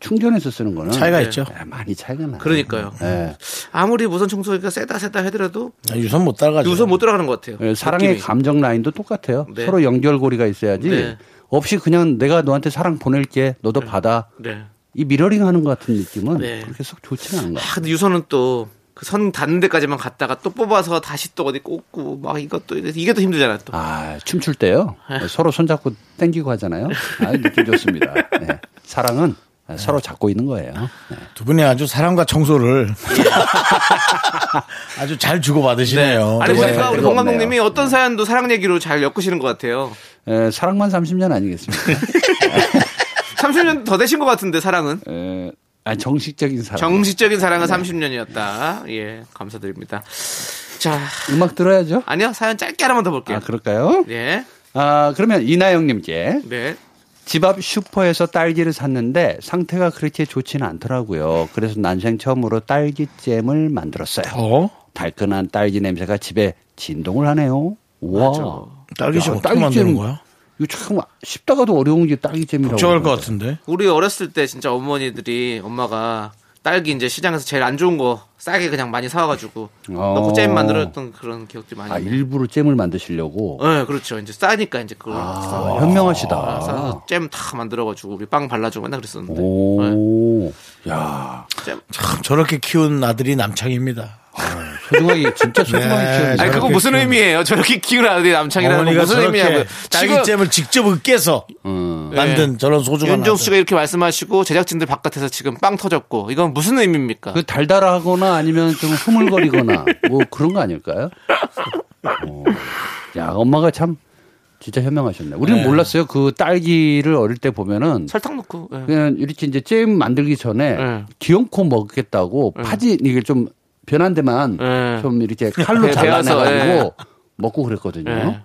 충전해서 쓰는 거는 차이가 있죠. 네, 많이 차이가 나요. 그러니까요. 네. 아무리 무선 청소기가 세다 세다 해더라도 유선 못 따라가죠. 우선 못 들어가는 것 같아요. 네, 사랑의 느낌이. 감정 라인도 똑같아요. 네. 서로 연결고리가 있어야지 네. 없이 그냥 내가 너한테 사랑 보낼게 너도 받아 네. 이 미러링 하는 것 같은 느낌은 네. 그렇게 썩 좋지는 않은 것 같아요. 아, 근데 유선은 또 그선 닿는 데까지만 갔다가 또 뽑아서 다시 또 어디 꽂고 막 이것도 이게 또 힘들잖아요. 또. 아, 춤출 때요. 서로 손잡고 땡기고 하잖아요. 아, 느낌 좋습니다. 네. 사랑은 서로 잡고 있는 거예요. 네. 두 분이 아주 사랑과 청소를 아주 잘 주고받으시네요. 아니 네. 보니까 우리 그거 공 감독님이 없네요. 어떤 사연도 사랑 얘기로 잘 엮으시는 것 같아요. 에, 사랑만 30년 아니겠습니까? 30년 더 되신 것 같은데 사랑은 에, 아, 정식적인 사랑. 정식적인 사랑은 30년이었다. 예, 감사드립니다. 자, 음악 들어야죠. 아니요 사연 짧게 하나만 더 볼게요. 아, 그럴까요? 예, 아, 그러면 이나영님께 네. 집 앞 슈퍼에서 딸기를 샀는데 상태가 그렇게 좋지는 않더라고요. 그래서 난생 처음으로 딸기잼을 만들었어요. 어? 달큰한 딸기 냄새가 집에 진동을 하네요. 와. 딸기잼 야, 어떻게 만드는 거야? 이거 참 쉽다가도 어려운 게 딸기잼이라고. 걱정할 것. 같은데. 우리 어렸을 때 진짜 어머니들이 엄마가 딸기 이제 시장에서 제일 안 좋은 거 싸게 그냥 많이 사와가지고 어. 넣고 잼 만들었던 그런 기억들이 많이. 아, 있네요. 일부러 잼을 만드시려고. 네, 그렇죠. 이제 싸니까 이제 그걸 아, 싸서 현명하시다. 잼다 만들어가지고 우리 빵 발라주고 맨날 그랬었는데. 네. 오. 야. 잼. 참 저렇게 키운 아들이 남창입니다. 소중하게, 진짜 소중하게 네. 키워주세요. 아니 그거 무슨 키우는- 의미예요? 저렇게 키우는 아들이 남창이라는 건 무슨 의미냐고요? 딸기잼을 직접 으깨서 음. 만든 저런 소중한 윤종 아들. 씨가 이렇게 말씀하시고 제작진들 바깥에서 지금 빵 터졌고 이건 무슨 의미입니까? 그 달달하거나 아니면 좀 흐물거리거나 뭐 그런 거 아닐까요? 어. 야, 엄마가 참 진짜 현명하셨네. 우리는 네. 몰랐어요. 그 딸기를 어릴 때 보면은 설탕 넣고. 예. 그냥 이렇게 이제 잼 만들기 전에 네. 기어코 먹겠다고 파지 이게 좀 변한 데만 네. 좀 이렇게 칼로 네, 잘라내가지고 먹고 그랬거든요. 네.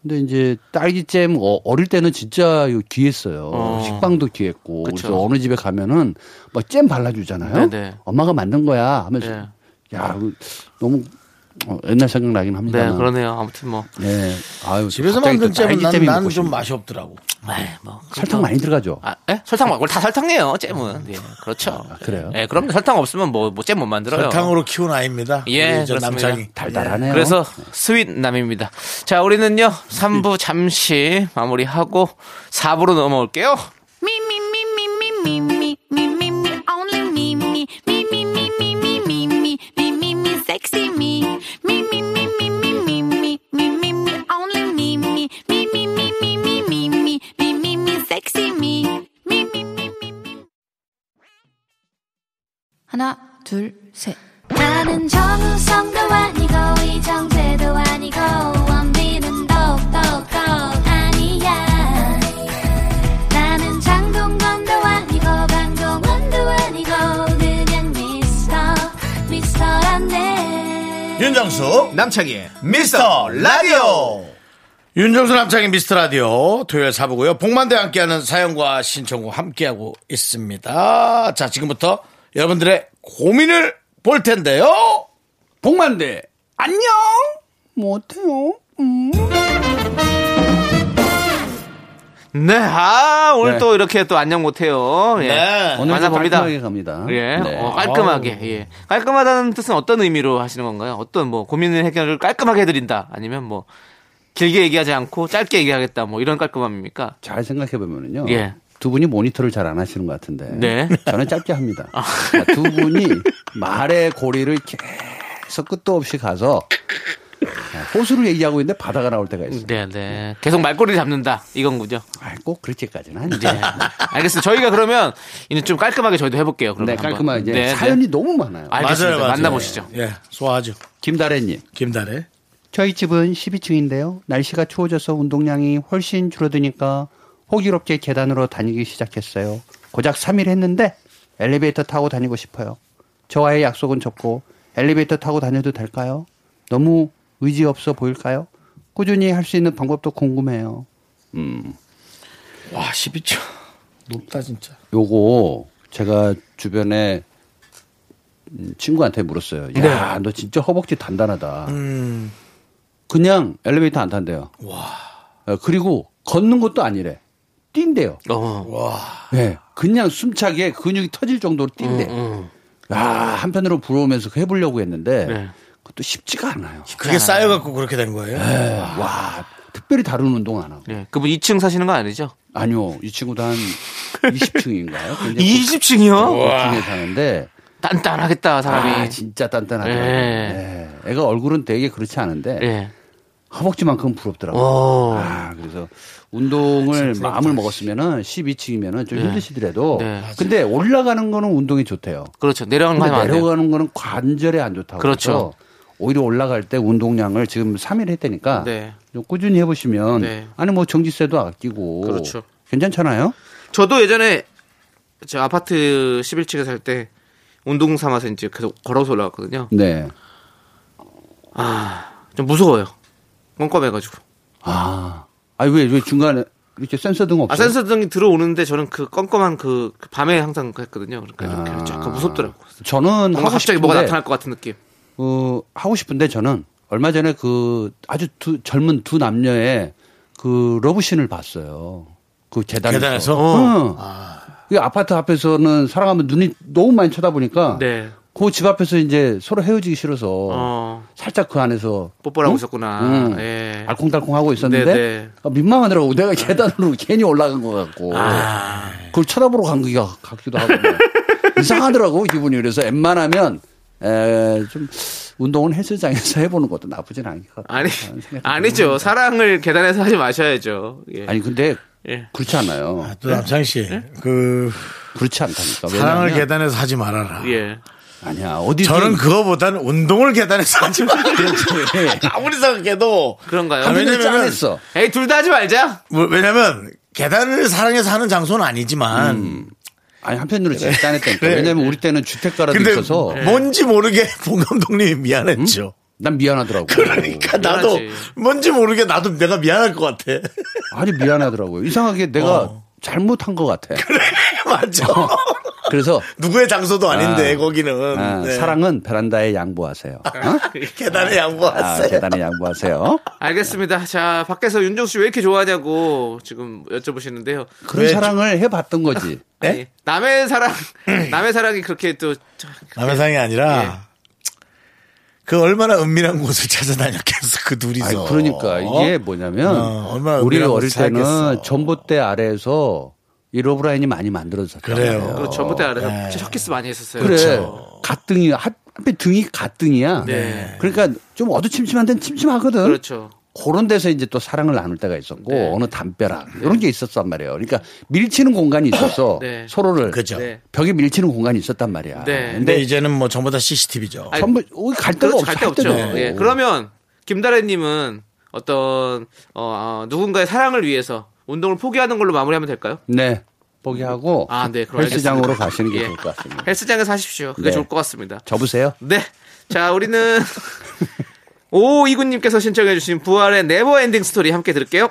근데 이제 딸기잼 어, 어릴 때는 진짜 귀했어요. 어. 식빵도 귀했고. 그래서 어느 집에 가면은 막 잼 발라주잖아요. 네네. 엄마가 만든 거야 하면서 네. 야 너무 어, 옛날 생각나긴 합니다. 네, 그러네요. 아무튼 뭐. 네. 아유, 집에서 만든 또 잼은 딸기잼이 난 먹고 좀 싶네. 맛이 없더라고. 에이, 뭐. 설탕 많이 들어가죠. 아, 예? 설탕 말고 다 설탕이에요. 잼은. 예, 그렇죠. 그래요? 예, 그럼 설탕 없으면 뭐 뭐 잼 못 만들어요. 설탕으로 키운 아이입니다. 예. 남창희. 달달하네요. 그래서 sweet남입니다. 자, 우리는요. 3부 잠시 마무리하고 4부로 넘어올게요. Me, me, me, me, me, me, me, 하나, 둘, 셋. 나는 정우성도 아니고 이정재도 아니고 원빈은 더욱더 아니야 나는 장동건도 아니고 강동원도 아니고 그냥 미스터 미스터란데 윤정수 남창희의 미스터 라디오. 윤정수 남창의 미스터 라디오 토요일 사부고요. 복만대 함께하는 사연과 신청곡 함께하고 있습니다. 자 지금부터 여러분들의 고민을 볼 텐데요. 복만대 안녕. 못해요. 네, 아, 오늘 네. 또 이렇게 또 안녕 못해요. 예. 네. 오늘 좀 만나봅니다. 깔끔하게 갑니다. 예, 네. 어, 깔끔하게. 예. 깔끔하다는 뜻은 어떤 의미로 하시는 건가요? 어떤 뭐 고민을 해결을 깔끔하게 해드린다. 아니면 뭐 길게 얘기하지 않고 짧게 얘기하겠다. 뭐 이런 깔끔함입니까? 잘 생각해 보면은요. 예. 두 분이 모니터를 잘 안 하시는 것 같은데. 네. 저는 짧게 합니다. 그러니까 두 분이 말의 고리를 계속 끝도 없이 가서 호수를 얘기하고 있는데 바다가 나올 때가 있어요. 네, 네. 계속 말꼬리를 잡는다. 이건군요. 아, 꼭 그렇게까지는 아니죠. 네. 알겠습니다. 저희가 그러면 이제 좀 깔끔하게 저희도 해볼게요. 그러면 네. 깔끔하게. 이제 네, 사연이 네. 너무 많아요. 알겠습니다. 만나보시죠. 예, 소화하죠. 김다래님. 김달에. 저희 집은 12층인데요. 날씨가 추워져서 운동량이 훨씬 줄어드니까 호기롭게 계단으로 다니기 시작했어요. 고작 3일 했는데 엘리베이터 타고 다니고 싶어요. 저와의 약속은 접고 엘리베이터 타고 다녀도 될까요? 너무 의지 없어 보일까요? 꾸준히 할 수 있는 방법도 궁금해요. 와 12초 높다 진짜. 요거 제가 주변에 친구한테 물었어요. 네. 야, 너 진짜 허벅지 단단하다. 음. 그냥 엘리베이터 안 탄대요. 와. 그리고 걷는 것도 아니래. 뛴대요. 어. 네. 그냥 숨차게 근육이 터질 정도로 뛴대. 음, 야, 한편으로 부러우면서 해보려고 했는데 네. 그것도 쉽지가 않아요. 그게 쌓여갖고 그렇게 된 거예요. 와, 특별히 다른 운동 안 하고. 네. 그분 2층 사시는 거 아니죠? 아니요, 이 친구도 한 20층인가요? 20층이요? 고층에 사는데 단단하겠다, 사람이. 아, 진짜 단단하더라고요. 네. 네. 애가 얼굴은 되게 그렇지 않은데 예. 허벅지만큼 부럽더라고요. 오. 아, 그래서 운동을 마음을 먹었으면은 12층이면은 좀 힘드시더라도 네. 근데 올라가는 거는 운동이 좋대요. 그렇죠. 내려가는 거. 내려가는 거는 관절에 안 좋다고. 그렇죠. 오히려 올라갈 때 운동량을 지금 3일 했다니까 네. 좀 꾸준히 해보시면 네. 아니 뭐 전기세도 아끼고 그렇죠. 괜찮잖아요. 저도 예전에 저 아파트 11층에 살 때 운동 삼아서 이제 계속 걸어서 올라갔거든요. 네. 아, 좀 무서워요. 껌껌해가지고. 아, 아니 왜, 왜 중간에 이렇게 센서 등 없어요? 아, 센서 등이 들어오는데 저는 그 껌껌한 그, 그 밤에 항상 했거든요. 그러니까 이렇게 약간 무섭더라고요. 저는 뭔가 아. 하고 갑자기 뭐가 싶은데, 나타날 것 같은 느낌. 어, 하고 싶은데 저는 얼마 전에 그 아주 두, 젊은 두 남녀의 그 러브신을 봤어요. 그 계단에서. 계단에서? 어. 그 아파트 앞에서는 사랑하면 눈이 너무 많이 쳐다보니까 네. 그 집 앞에서 이제 서로 헤어지기 싫어서 어, 살짝 그 안에서 뽀뽀를 하고 응? 있었구나. 응. 예. 알콩달콩 하고 있었는데. 아, 민망하더라고. 내가 계단으로 괜히 올라간 것 같고 아. 그걸 쳐다보러 간 기가 같기도 하고 이상하더라고 기분이 그래서 웬만하면 에, 좀 운동은 헬스장에서 해보는 것도 나쁘진 않을 것 같아요. 아니, 아니죠. 사랑을 계단에서 하지 마셔야죠. 예. 아니 근데 예. 그렇지 않아요. 또 남창희 씨, 그 그렇지 않다니까. 사랑을 왜냐하면 계단에서 하지 말아라. 예. 아니야 어디 저는 그거보다는 운동을 계단에서 하지. 그렇지. 아무리 생각해도 그런가요? 아, 짠했어. 에이, 둘 다 하지 말자. 뭐, 왜냐면 계단을 사랑해서 하는 장소는 아니지만 아니 한편으로 진짜 짠했다니까. 그래. 왜냐면 우리 때는 주택가라도 근데 있어서 뭔지 모르게 봉 감독님이 미안했죠. 난 미안하더라고. 그러니까 나도 미안하지. 뭔지 모르게 나도 내가 미안할 것 같아. 아니 미안하더라고요. 이상하게 내가 어. 잘못한 것 같아. 맞죠. 그래서 누구의 장소도 아닌데 아. 거기는 아, 네. 사랑은 베란다에 양보하세요. 어? 계단에 아, 양보하세요. 계단에 양보하세요. 알겠습니다. 자, 밖에서 윤정수 씨 왜 이렇게 좋아하냐고 지금 여쭤보시는데요. 그런 왜 사랑을 해봤던 거지. 네? 아니, 남의 사랑, 남의 사랑이 그렇게 또 남의 상이 아니라 예. 그 얼마나 은밀한 곳을 찾아다녔겠어 그 둘이서. 아니, 그러니까 이게 뭐냐면 어, 얼마나 우리 은밀한 어릴 곳을 때는. 전봇대 아래에서 이 러브라인이 많이 만들어졌잖아요. 그래요. 그 전부터 알아서 네. ช็키스 많이 했었어요. 그래. 그렇죠. 가등이 한- 한편 등이 가등이야. 네. 그러니까 좀 어두침침한 데는 침침하거든. 그렇죠. 그런 데서 이제 또 사랑을 나눌 때가 있었고 네. 어느 담벼락 이런 게 있었단 말이에요. 그러니까 밀치는 공간이 있어서 네. 서로를 그죠. 네. 벽에 밀치는 공간이 있었단 말이야. 네. 근데 이제는 뭐 전부 다 CCTV죠. 아니, 전부 어, 갈 데가 그렇죠. 없어. 갈데 할 없죠. 예. 그러면 김다래님은 어떤 어, 어, 누군가의 사랑을 위해서 운동을 포기하는 걸로 마무리하면 될까요? 네. 포기하고 아, 네. 헬스장으로 알겠습니다. 가시는 게 예. 좋을 것 같습니다. 헬스장에서 하십시오. 그게 네. 좋을 것 같습니다. 접으세요. 네. 자, 우리는 오이구님께서 신청해주신 부활의 Never Ending Story 함께 들을게요.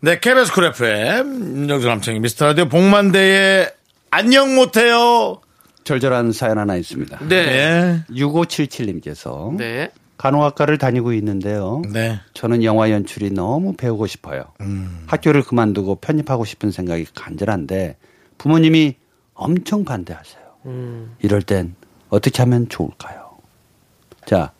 네, KBS 쿨 FM 윤정수 남창희 미스터 라디오 복만대의 안녕 못해요. 절절한 사연 하나 있습니다. 네. 네. 6577님께서 네. 간호학과를 다니고 있는데요. 네. 저는 영화 연출이 너무 배우고 싶어요. 학교를 그만두고 편입하고 싶은 생각이 간절한데 부모님이 엄청 반대하세요. 이럴 땐 어떻게 하면 좋을까요? 자,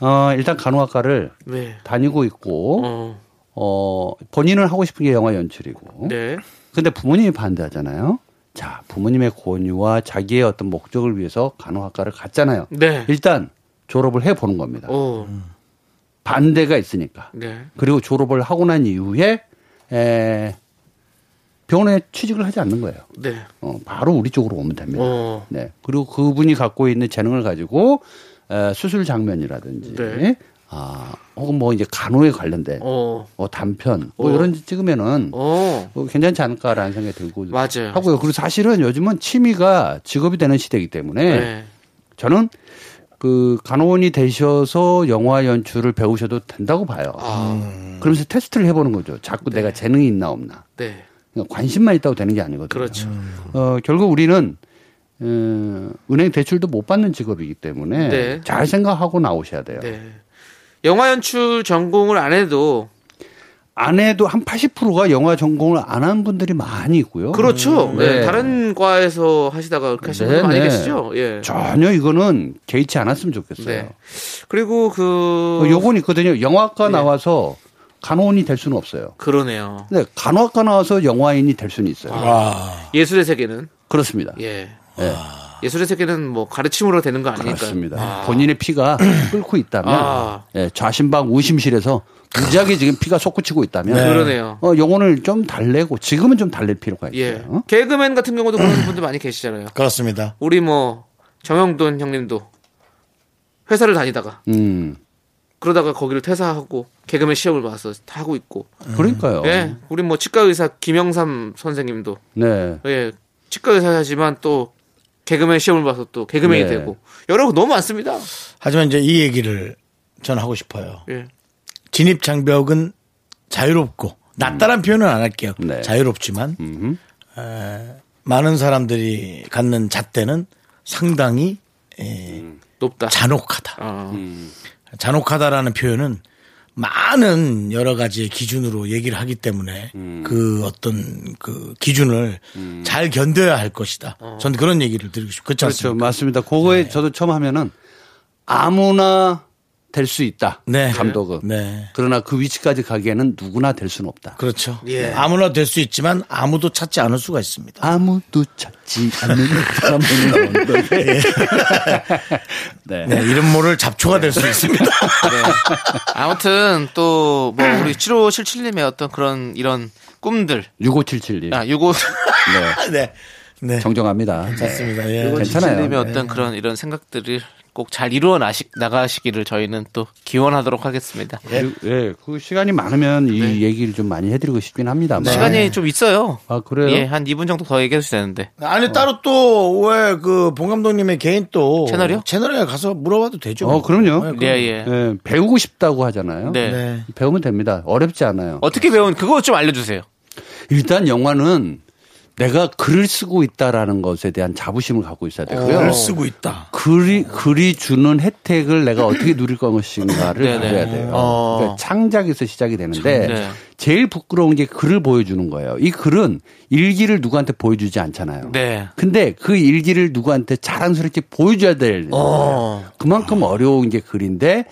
어, 일단 간호학과를 네. 다니고 있고, 어. 어, 본인은 하고 싶은 게 영화 연출이고, 네. 근데 부모님이 반대하잖아요. 자, 부모님의 권유와 자기의 어떤 목적을 위해서 간호학과를 갔잖아요. 네. 일단 졸업을 해 보는 겁니다. 오. 반대가 있으니까. 네. 그리고 졸업을 하고 난 이후에 에, 병원에 취직을 하지 않는 거예요. 네. 어, 바로 우리 쪽으로 오면 됩니다. 어. 네. 그리고 그분이 갖고 있는 재능을 가지고 에, 수술 장면이라든지 네. 아, 혹은 뭐 이제 간호에 관련된 어. 어, 단편 뭐 어. 이런 데 찍으면은 어. 뭐 괜찮지 않을까라는 생각이 들고 맞아요. 하고요. 그리고 사실은 요즘은 취미가 직업이 되는 시대이기 때문에 네. 저는 그 간호원이 되셔서 영화 연출을 배우셔도 된다고 봐요. 아. 그러면서 테스트를 해보는 거죠. 자꾸 내가 재능이 있나 없나. 네. 그러니까 관심만 있다고 되는 게 아니거든요. 그렇죠. 어, 결국 우리는 어, 은행 대출도 못 받는 직업이기 때문에 네. 잘 생각하고 나오셔야 돼요. 네. 영화 연출 전공을 안 해도 안 해도 한 80%가 영화 전공을 안한 분들이 많이 있고요. 그렇죠. 네. 네. 다른 과에서 하시다가 그렇게 하시는 분들 많이 네, 네. 계시죠. 예. 전혀 이거는 개의치 않았으면 좋겠어요. 네. 그리고 그 어, 요건 있거든요. 영화과 네. 나와서 간호원이 될 수는 없어요. 그러네요. 근데 간호학과 나와서 영화인이 될 수는 있어요. 와. 예술의 세계는 그렇습니다. 예. 네. 예술의 세계는 뭐 가르침으로 되는 거 아니니까. 그렇습니다. 본인의 피가 끓고 있다면 아. 예, 좌심방 우심실에서 무지하게 지금 피가 솟구치고 있다면 그러네요. 어, 영혼을 좀 달래고 지금은 좀 달랠 필요가 있어요. 예. 개그맨 같은 경우도 그런 분들 많이 계시잖아요. 그렇습니다. 우리 뭐 정영돈 형님도 회사를 다니다가 음. 그러다가 거기를 퇴사하고 개그맨 시험을 봐서 하고 있고. 그러니까요. 예. 우리 뭐 치과 의사 김영삼 선생님도 네. 예. 치과 의사지만 또 개그맨 시험을 봐서 또 개그맨이 네. 되고 여러 거 너무 많습니다. 하지만 이제 이 얘기를 전 하고 싶어요. 예. 진입 장벽은 자유롭고 낯다란 표현은 안 할게요. 네. 자유롭지만 음흠. 에, 많은 사람들이 갖는 잣대는 상당히 에, 높다. 잔혹하다. 어. 잔혹하다라는 표현은 많은 여러 가지의 기준으로 얘기를 하기 때문에 그 어떤 그 기준을 잘 견뎌야 할 것이다. 저는 그런 얘기를 드리고 싶고 그렇죠. 않습니까? 맞습니다. 그거에 네. 저도 처음 하면은 아무나 될 수 있다. 네. 감독은. 네. 그러나 그 위치까지 가기에는 누구나 될 수는 없다. 그렇죠. 예. 아무나 될 수 있지만 아무도 찾지 않을 수가 있습니다. 아무도 찾지 않는 사람은 언덕에. 네. 네, 이름 모를 잡초가 될 수 있습니다. 네. 아무튼 또 뭐 우리 7577님의 어떤 그런 이런 꿈들 6577님. 아, 요거 네. 네. 네. 정정합니다. 좋습니다. 예. 괜찮아요. 님의 어떤 그런 이런 생각들을 꼭 잘 이루어 나시, 나가시기를 저희는 또 기원하도록 하겠습니다. 예, 예, 그 시간이 많으면 이 얘기를 좀 많이 해드리고 싶긴 합니다. 네. 시간이 좀 있어요. 아 그래요? 예, 한 2분 정도 더 얘기해도 되는데. 아니 따로 또 왜 그 봉 감독님의 개인 또 채널이요? 채널에 가서 물어봐도 되죠. 어, 그럼요. 네, 예, 예. 예, 배우고 싶다고 하잖아요. 네. 네. 배우면 됩니다. 어렵지 않아요. 어떻게 배운 그거 좀 알려주세요. 일단 영화는 내가 글을 쓰고 있다라는 것에 대한 자부심을 갖고 있어야 되고요. 글을 쓰고 있다. 글이 글이 주는 혜택을 내가 어떻게 누릴 것인가를. 가져야 돼요. 어. 그러니까 창작에서 시작이 되는데 네. 제일 부끄러운 게 글을 보여주는 거예요. 이 글은 일기를 누구한테 보여주지 않잖아요. 네. 근데 그 일기를 누구한테 자랑스럽게 보여줘야 될 어. 그만큼 어려운 게 글인데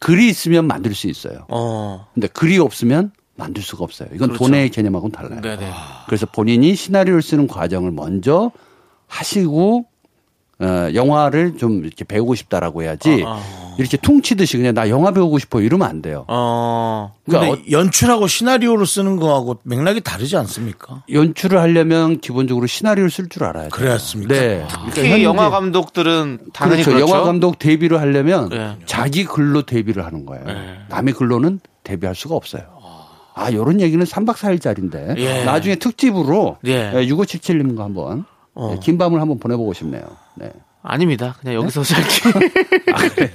글이 있으면 만들 수 있어요. 어. 근데 글이 없으면 만들 수가 없어요. 이건 그렇죠. 돈의 개념하고는 달라요. 네네. 그래서 본인이 시나리오를 쓰는 과정을 먼저 하시고 어, 영화를 좀 이렇게 배우고 싶다라고 해야지 아, 이렇게 퉁치듯이 그냥 나 영화 배우고 싶어 이러면 안 돼요. 어. 근데 그러니까 연출하고 시나리오로 쓰는 거하고 맥락이 다르지 않습니까? 연출을 하려면 기본적으로 시나리오를 쓸 줄 알아야 돼요. 그렇습니까? 네. 특히 현재- 영화 감독들은 당연히 그렇죠. 그렇죠. 영화 감독 데뷔를 하려면 네. 자기 글로 데뷔를 하는 거예요. 남의 글로는 데뷔할 수가 없어요. 아, 요런 얘기는 3박 4일짜리인데 예. 나중에 특집으로 예. 6577님과 한번 어. 예, 긴 밤을 한번 보내보고 싶네요. 네. 아닙니다. 그냥 여기서 짧게. 아, 그래요?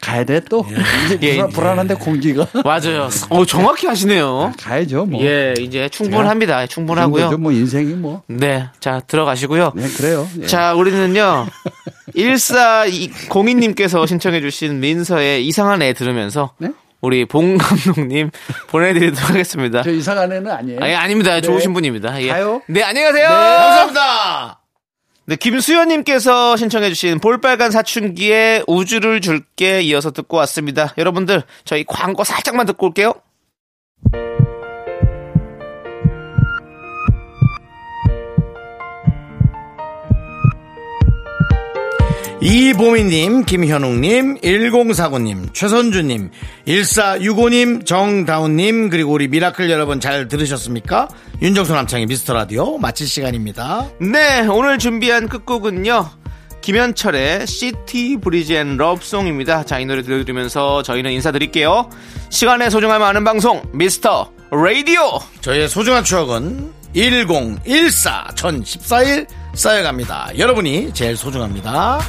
가야 돼 또? 이제 예, 불안, 예. 불안한데 공기가. 맞아요. 어, 정확히 하시네요. 가야죠, 뭐. 예, 이제 충분합니다. 충분하고요. 그 정도죠, 뭐 인생이 뭐. 네. 자, 들어가시고요. 네, 그래요. 예. 자, 우리는요. 1402님께서 신청해주신 민서의 이상한 애 들으면서 네? 우리 봉 감독님 보내드리도록 하겠습니다. 저 이상한 애는 아니에요. 아니, 아닙니다. 좋으신 분입니다. 예. 가요? 네, 안녕히 가세요. 감사합니다. 네, 김수현님께서 신청해주신 볼빨간 사춘기의 우주를 줄게 이어서 듣고 왔습니다. 여러분들, 저희 광고 살짝만 듣고 올게요. 이보미님, 김현웅님, 1049님, 최선주님, 1465님, 정다운님, 그리고 우리 미라클 여러분 잘 들으셨습니까? 윤정수 남창희의 미스터 라디오 마칠 시간입니다. 네, 오늘 준비한 끝곡은요. 김현철의 City Breeze and Love Song입니다. 자, 이 노래 들려드리면서 저희는 인사드릴게요. 시간의 소중함 아는 방송, 미스터 라디오! 저희의 소중한 추억은 1014, 1014일 쌓여갑니다. 여러분이 제일 소중합니다.